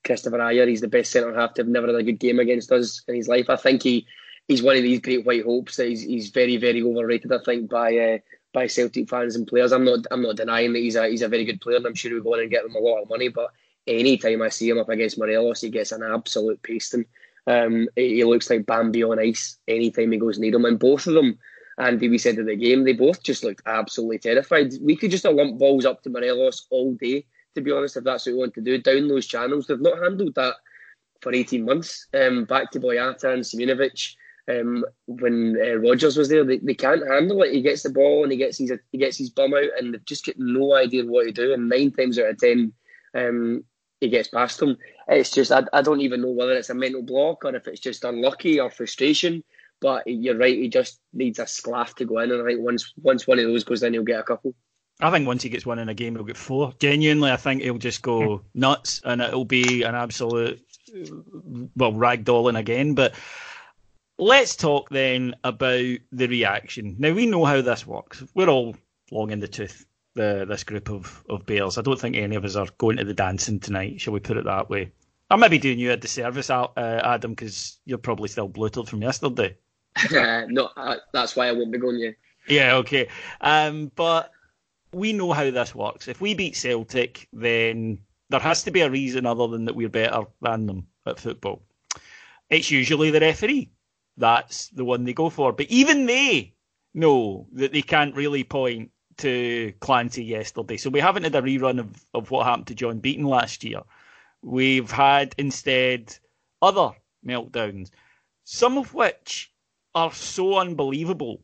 Kristoffer Ajer. He's the best centre half to have never had a good game against us in his life. I think he he's one of these great white hopes he's, he's very very overrated. I think by uh, by Celtic fans and players. I'm not I'm not denying that he's a he's a very good player, and I'm sure he'll go on and get him a lot of money, but anytime I see him up against Morelos, he gets an absolute pasting. Um, he looks like Bambi on ice anytime he goes near him. And both of them, and we said in the game, they both just looked absolutely terrified. We could just lump balls up to Morelos all day, to be honest, if that's what we want to do, down those channels. They've not handled that for 18 months. Um, back to Boyata and Simunovic. Um, when uh, Rodgers was there, they, they can't handle it. He gets the ball and he gets his he gets his bum out, and they've just got no idea what to do. And nine times out of ten, um, he gets past them. It's just I, I don't even know whether it's a mental block or if it's just unlucky or frustration. But you're right, he just needs a sclaff to go in, and I think once once one of those goes in, he'll get a couple. I think once he gets one in a game, he'll get four. Genuinely, I think he'll just go nuts, and it'll be an absolute well ragdolling again. But let's talk then about the reaction. Now we know how this works. We're all long in the tooth the this group of, of Bears. I don't think any of us are going to the dancing tonight. Shall we put it that way? I may be doing you a disservice, uh, Adam, because you're probably still bloated from yesterday. [LAUGHS] no, uh, that's why I won't be going. yet. Yeah, okay. Um, but we know how this works. If we beat Celtic, then there has to be a reason other than that we're better than them at football. It's usually the referee. That's the one they go for. But even they know that they can't really point to Clancy yesterday. So we haven't had a rerun of, of what happened to John Beaton last year. We've had instead other meltdowns, some of which are so unbelievable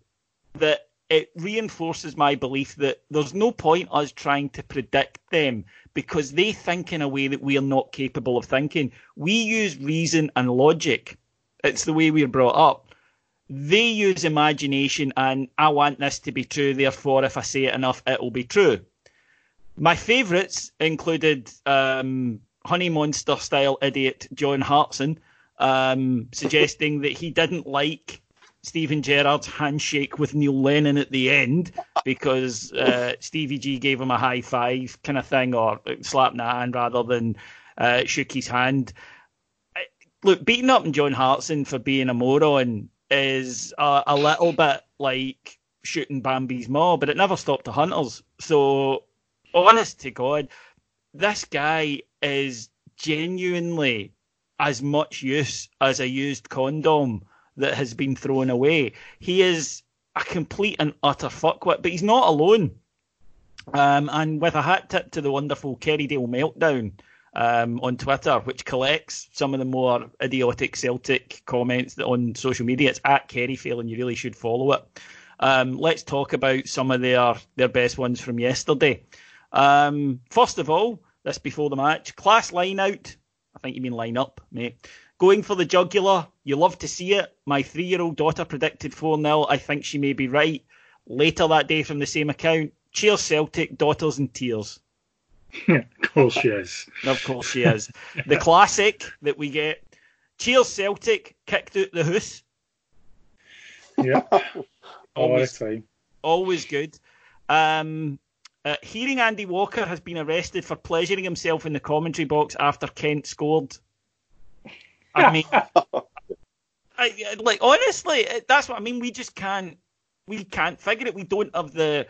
that it reinforces my belief that there's no point us trying to predict them because they think in a way that we are not capable of thinking. We use reason and logic. It's the way we're brought up they use imagination and I want this to be true, therefore, if I say it enough, it will be true. My favourites included um, Honey Monster style idiot John Hartson um, suggesting that he didn't like Steven Gerrard's handshake with Neil Lennon at the end because uh, Stevie G gave him a high five kind of thing or slapped the hand rather than uh, shook his hand. Look, beating up John Hartson for being a moron is a, a little bit like shooting Bambi's maw, but it never stopped the hunters. So, honest to God, this guy is genuinely as much use as a used condom that has been thrown away. He is a complete and utter fuckwit, but he's not alone. Um, and with a hat tip to the wonderful Kerrydale meltdown, um, on Twitter, which collects some of the more idiotic Celtic comments on social media. It's at Kerryfail, and you really should follow it. Um, let's talk about some of their their best ones from yesterday. Um, first of all, this before the match, class line out. I think you mean line up, mate. Going for the jugular. You love to see it. My three year old daughter predicted 4 0. I think she may be right. Later that day from the same account. Cheers, Celtic, daughters in tears. of course she is. of course she is. the classic that we get. Cheers, Celtic, kicked out the hoose. Yeah. [LAUGHS] always, oh, always good. Um, uh, hearing Andy Walker has been arrested for pleasuring himself in the commentary box after Kent scored. I mean, [LAUGHS] I, like honestly, that's what I mean. We just can't, we can't figure it. We don't have the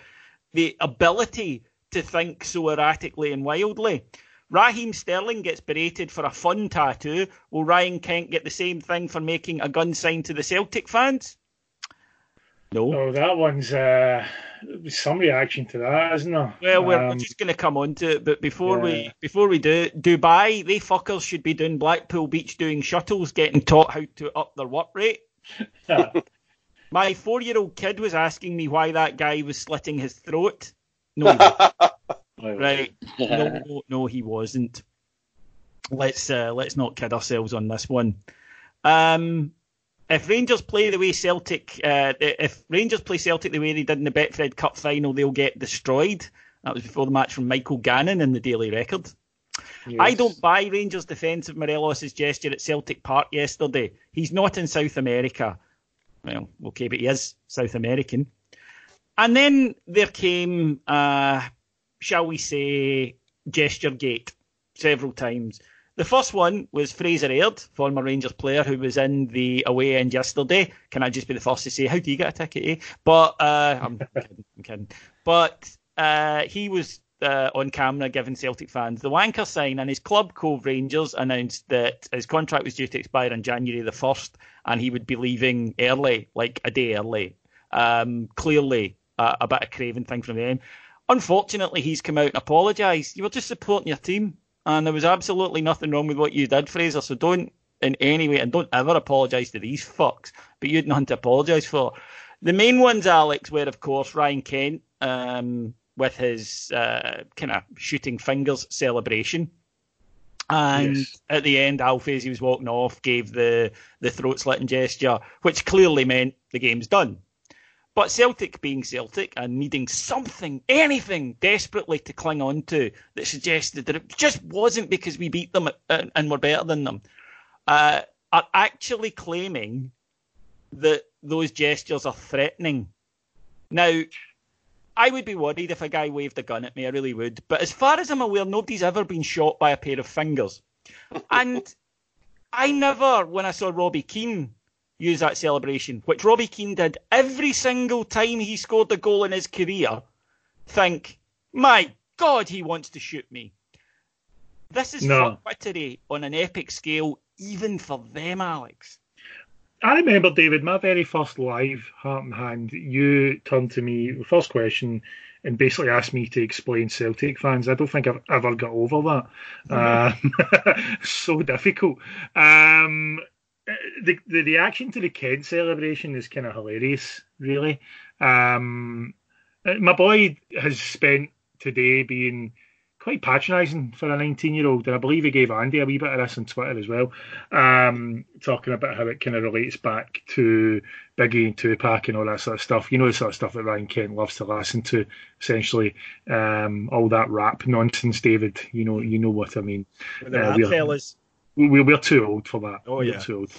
the ability to think so erratically and wildly. Raheem Sterling gets berated for a fun tattoo. Will Ryan Kent get the same thing for making a gun sign to the Celtic fans? No. Oh, that one's uh, some reaction to that, isn't there? Well, we're, um, we're just going to come on to it, but before yeah. we before we do, Dubai, they fuckers should be doing Blackpool Beach doing shuttles, getting taught how to up their work rate. [LAUGHS] My four-year-old kid was asking me why that guy was slitting his throat. No, [LAUGHS] right? No, no, no, he wasn't. Let's uh, let's not kid ourselves on this one. Um, if Rangers play the way Celtic, uh, if Rangers play Celtic the way they did in the Betfred Cup final, they'll get destroyed. That was before the match from Michael Gannon in the Daily Record. Yes. I don't buy Rangers' defence of Morelos' gesture at Celtic Park yesterday. He's not in South America. Well, okay, but he is South American. And then there came, uh, shall we say, gesture gate several times. The first one was Fraser Aird, former Rangers player who was in the away end yesterday. Can I just be the first to say, how do you get a ticket, eh? But uh, I'm, [LAUGHS] kidding, I'm kidding. But uh, he was uh, on camera giving Celtic fans the wanker sign, and his club, Cove Rangers, announced that his contract was due to expire on January the 1st, and he would be leaving early, like a day early. Um, clearly, a bit of craving thing from them. Unfortunately, he's come out and apologised. You were just supporting your team and there was absolutely nothing wrong with what you did, Fraser. So don't in any way, and don't ever apologise to these fucks. But you had nothing to apologise for. The main ones, Alex, were of course Ryan Kent um, with his uh, kind of shooting fingers celebration. And yes. at the end, Alfie, as he was walking off, gave the, the throat slitting gesture, which clearly meant the game's done. But Celtic being Celtic and needing something, anything desperately to cling on to that suggested that it just wasn't because we beat them and, and were better than them, uh, are actually claiming that those gestures are threatening. Now, I would be worried if a guy waved a gun at me, I really would. But as far as I'm aware, nobody's ever been shot by a pair of fingers. [LAUGHS] and I never, when I saw Robbie Keane use that celebration, which Robbie Keane did every single time he scored a goal in his career, think, my God, he wants to shoot me. This is no. fuckwittery on an epic scale, even for them, Alex. I remember, David, my very first live Heart and Hand, you turned to me, the first question, and basically asked me to explain Celtic fans. I don't think I've ever got over that. Mm-hmm. Um, [LAUGHS] so difficult. Um, the, the reaction to the Kent celebration is kind of hilarious, really. Um, my boy has spent today being quite patronising for a 19 year old, and I believe he gave Andy a wee bit of this on Twitter as well, um, talking about how it kind of relates back to Biggie and Tupac and all that sort of stuff. You know, the sort of stuff that Ryan Kent loves to listen to, essentially, um, all that rap nonsense, David. You know, you know what I mean. The uh, rap fellas we, we're too old for that. Oh yeah, we're too old.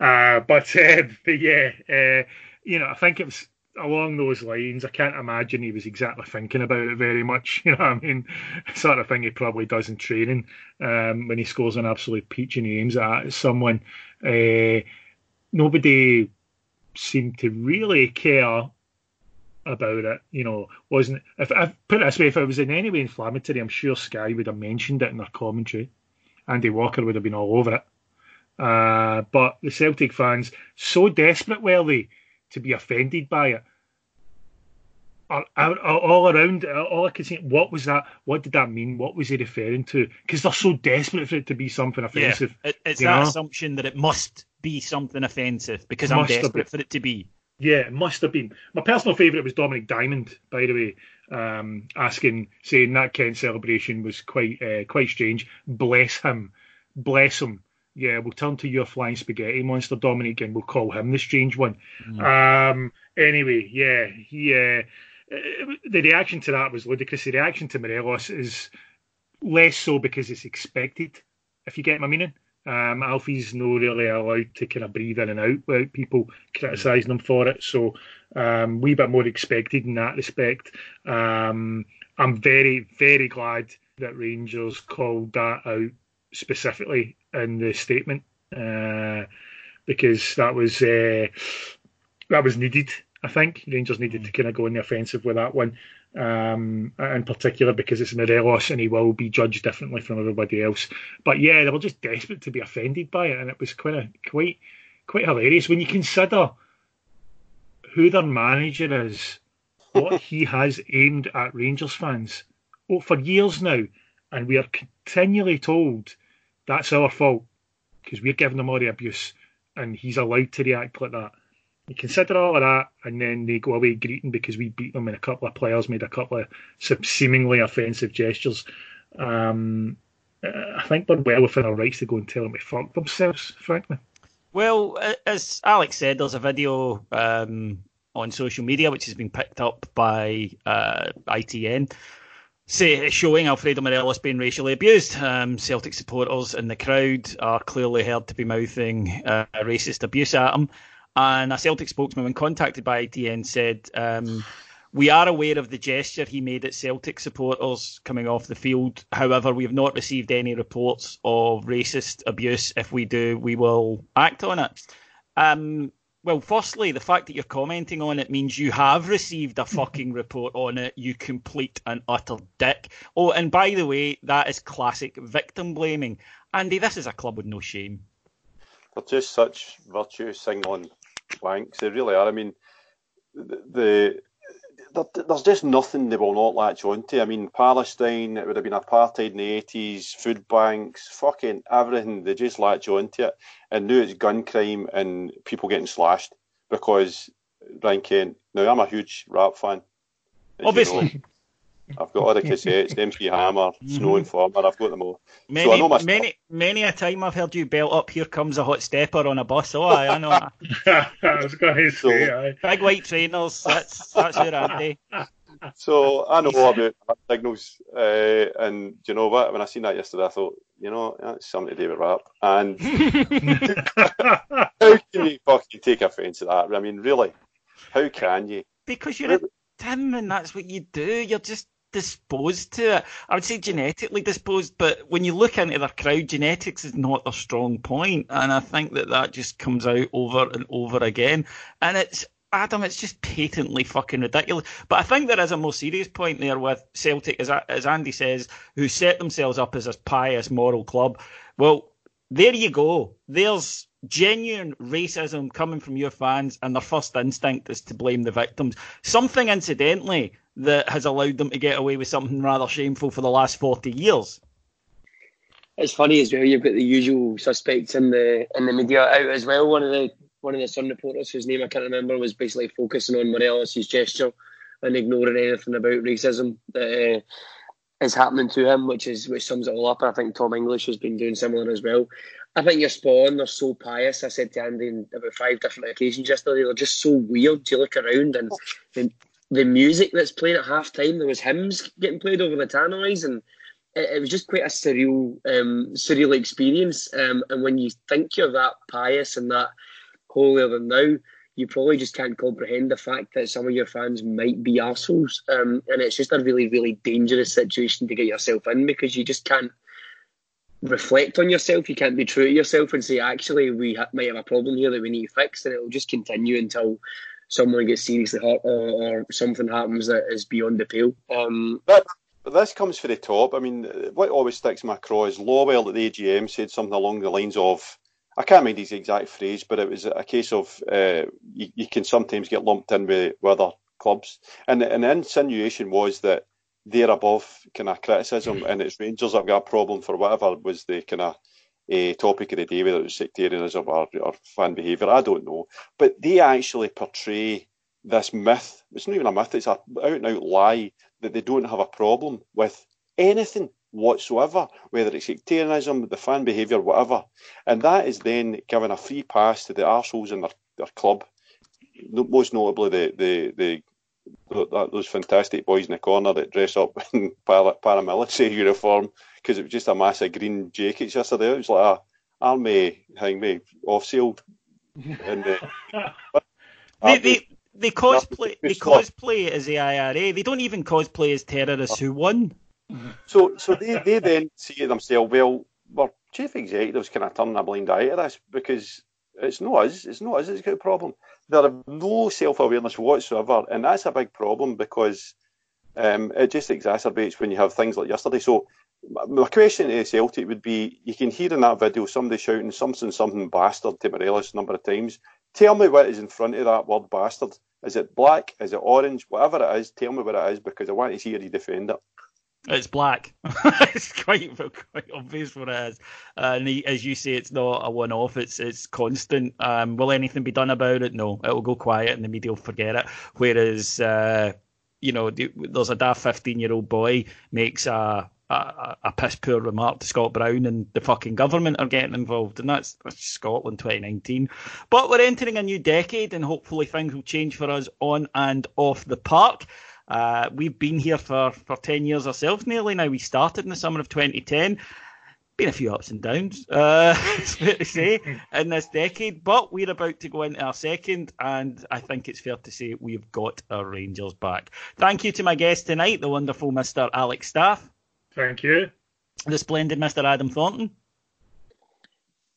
Uh, but uh, [LAUGHS] but yeah, uh, you know, I think it was along those lines. I can't imagine he was exactly thinking about it very much. [LAUGHS] You know, I mean, sort of thing he probably does in training um, when he scores an absolute peach and he aims at someone. Uh, nobody seemed to really care about it. You know, wasn't if I put it this way, if it was in any way inflammatory, I'm sure Sky would have mentioned it in their commentary. Andy Walker would have been all over it. Uh, but the Celtic fans, so desperate were they to be offended by it, all around, all I can say, what was that? What did that mean? What was he referring to? Because they're so desperate for it to be something offensive. Yeah, it, it's that know? assumption that it must be something offensive because I'm desperate for it to be. Yeah, it must have been. My personal favourite was Dominik Diamond, by the way, um, asking, saying that Kent celebration was quite uh, quite strange. Bless him, bless him. Yeah, we'll turn to your flying spaghetti monster, Dominik, and we'll call him the strange one. Mm. Um, anyway, yeah, yeah. Uh, the reaction to that was ludicrous. The reaction to Morelos is less so because it's expected, if you get my meaning. Um, Alfie's not really allowed to kind of breathe in and out without people criticising him for it. So, um, wee bit more expected in that respect. Um, I'm very, very glad that Rangers called that out specifically in the statement uh, because that was uh, that was needed. I think Rangers needed to kind of go in the offensive with that one um, in particular because it's Morelos and he will be judged differently from everybody else. But yeah, they were just desperate to be offended by it, and it was quite a, quite quite hilarious when you consider who their manager is, what [LAUGHS] he has aimed at Rangers fans oh, for years now, and we are continually told that's our fault because we're giving him all the abuse, and he's allowed to react like that. You consider all of that, and then they go away greeting because we beat them, and a couple of players made a couple of seemingly offensive gestures. Um, I think they're well within our rights to go and tell them to fuck themselves, frankly. Well, as Alex said, there's a video um, on social media which has been picked up by uh, ITN say, showing Alfredo Morelos being racially abused. Um, Celtic supporters in the crowd are clearly heard to be mouthing uh, racist abuse at him. And a Celtic spokesman, when contacted by ITN, said, um, We are aware of the gesture he made at Celtic supporters coming off the field. However, we have not received any reports of racist abuse. If we do, we will act on it. Um, well, firstly, the fact that you're commenting on it means you have received a [LAUGHS] fucking report on it, you complete and utter dick. Oh, and by the way, that is classic victim blaming. Andy, this is a club with no shame. They're just such virtue signaling wanks. They really are. I mean, the, the there's just nothing they will not latch onto. I mean, Palestine, it would have been apartheid in the 80s, food banks, fucking everything. They just latch onto it. And now it's gun crime and people getting slashed because Ryan Kent. Now, I'm a huge rap fan. Obviously. You know. I've got all the cassettes, MC Hammer, [LAUGHS] Snow mm-hmm. Informer, I've got them all. Many, so my many, many a time I've heard you belt up, here comes a hot stepper on a bus. Oh, I, I know. [LAUGHS] I was going to say, so, Big white trainers, that's, that's your Andy. [LAUGHS] So I know about signals, uh, and you know what? When I seen that yesterday, I thought, you know, that's something to do with rap. And how can you fucking take offence to that? I mean, really, how can you? Because you're a Tim, and that's what you do. You're just disposed to it. I would say genetically disposed, but when you look into their crowd, genetics is not their strong point, and I think that that just comes out over and over again. And it's Adam, it's just patently fucking ridiculous. But I think there is a more serious point there with Celtic, as as Andy says, who set themselves up as a pious moral club. Well, there you go. There's genuine racism coming from your fans, and their first instinct is to blame the victims. Something, incidentally, that has allowed them to get away with something rather shameful for the last 40 years. It's funny as well. You've got the usual suspects in the in the media out as well. One of the one of the Sun reporters, whose name I can't remember, was basically focusing on Morelos' gesture and ignoring anything about racism that uh, is happening to him, which is which sums it all up. And I think Tom English has been doing similar as well. I think you're spot on. They're so pious. I said to Andy on about five different occasions yesterday. They're just so weird. You look around and the, the music that's playing at half time, there was hymns getting played over the tannoys, and it, it was just quite a surreal, um, surreal experience. Um, and when you think you're that pious and that holier than thou, you probably just can't comprehend the fact that some of your fans might be assholes. Um, and it's just a really, really dangerous situation to get yourself in because you just can't reflect on yourself. You can't be true to yourself and say, actually, we ha- might have a problem here that we need to fix, and it'll just continue until someone gets seriously hurt or, or something happens that is beyond the pale. Um, but, but this comes for the top. I mean, what always sticks in my craw is Lawwell at the AGM said something along the lines of, I can't remember his exact phrase, but it was a case of uh, you, you, can sometimes get lumped in with, with other clubs. And, and the insinuation was that they're above kind of criticism and it's Rangers that have got a problem for whatever was the kind of a topic of the day, whether it's sectarianism or, or fan behaviour, I don't know. But they actually portray this myth. It's not even a myth, it's an out and out lie that they don't have a problem with anything whatsoever, whether it's sectarianism, the fan behaviour, whatever. And that is then given a free pass to the arseholes in their, their club, most notably the, the, the those fantastic boys in the corner that dress up in [LAUGHS] paramilitary [LAUGHS] uniform because it was just a mass of green jackets yesterday. It was like a army hang me off sale. and uh, they, they, they cosplay they cosplay as the IRA. They don't even cosplay as terrorists who won. So so they, they then see themselves, well, we're chief executives kind of turning a blind eye to this because it's not us, it's not us that's got a problem. There are no self awareness whatsoever, and that's a big problem because um, it just exacerbates when you have things like yesterday. So my question to Celtic would be: you can hear in that video somebody shouting something, something bastard to Morelos a number of times. Tell me what is in front of that word bastard. Is it black? Is it orange? Whatever it is, tell me what it is because I want to hear you defend it. It's black. [LAUGHS] it's quite quite obvious what it is. Uh, and as you say, it's not a one-off. It's it's constant. Um, will anything be done about it? No. It will go quiet, and the media will forget it. Whereas, uh, you know, there's a daft fifteen-year-old boy makes a a, piss poor remark to Scott Brown and the fucking government are getting involved, and that's, that's Scotland 2019. But we're entering a new decade, and hopefully things will change for us on and off the park. Uh, we've been here for, for 10 years ourselves nearly now. We started in the summer of 2010. Been a few ups and downs, uh, [LAUGHS] it's fair to say, in this decade. But we're about to go into our second, and I think it's fair to say we've got our Rangers back. Thank you to my guest tonight, the wonderful Mr. Alex Staff. Thank you. The splendid Mr. Adam Thornton.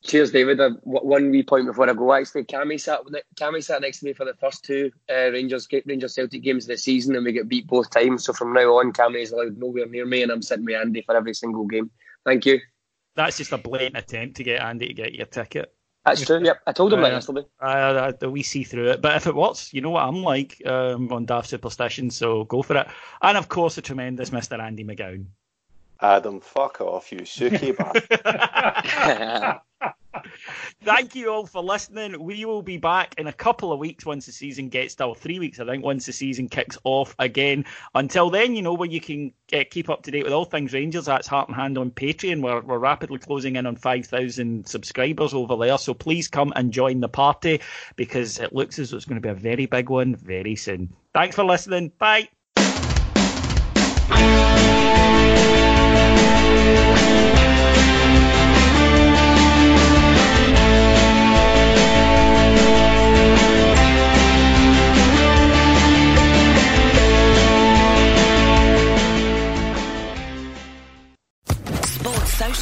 Cheers, David. Uh, one wee point before I go. Actually, Cammy sat Cammy sat next to me for the first two uh, Rangers Rangers Celtic games of the season, and we get beat both times. So from now on, Cammy is allowed nowhere near me, and I'm sitting with Andy for every single game. Thank you. That's just a blatant attempt to get Andy to get your ticket. That's true. Yep, I told him uh, that yesterday. Uh, we see through it, but if it works, you know what I'm like um, on Daft Superstition, so go for it. And of course, the tremendous Mr. Andy McGowan. Adam, fuck off, you suki [LAUGHS] bastard. [LAUGHS] Thank you all for listening. We will be back in a couple of weeks once the season gets to, three weeks, I think, once the season kicks off again. Until then, you know where you can uh, keep up to date with all things Rangers. That's Heart and Hand on Patreon. We're, we're rapidly closing in on 5,000 subscribers over there. So please come and join the party because it looks as though it's going to be a very big one very soon. Thanks for listening. Bye.